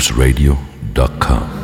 loopsradio.com.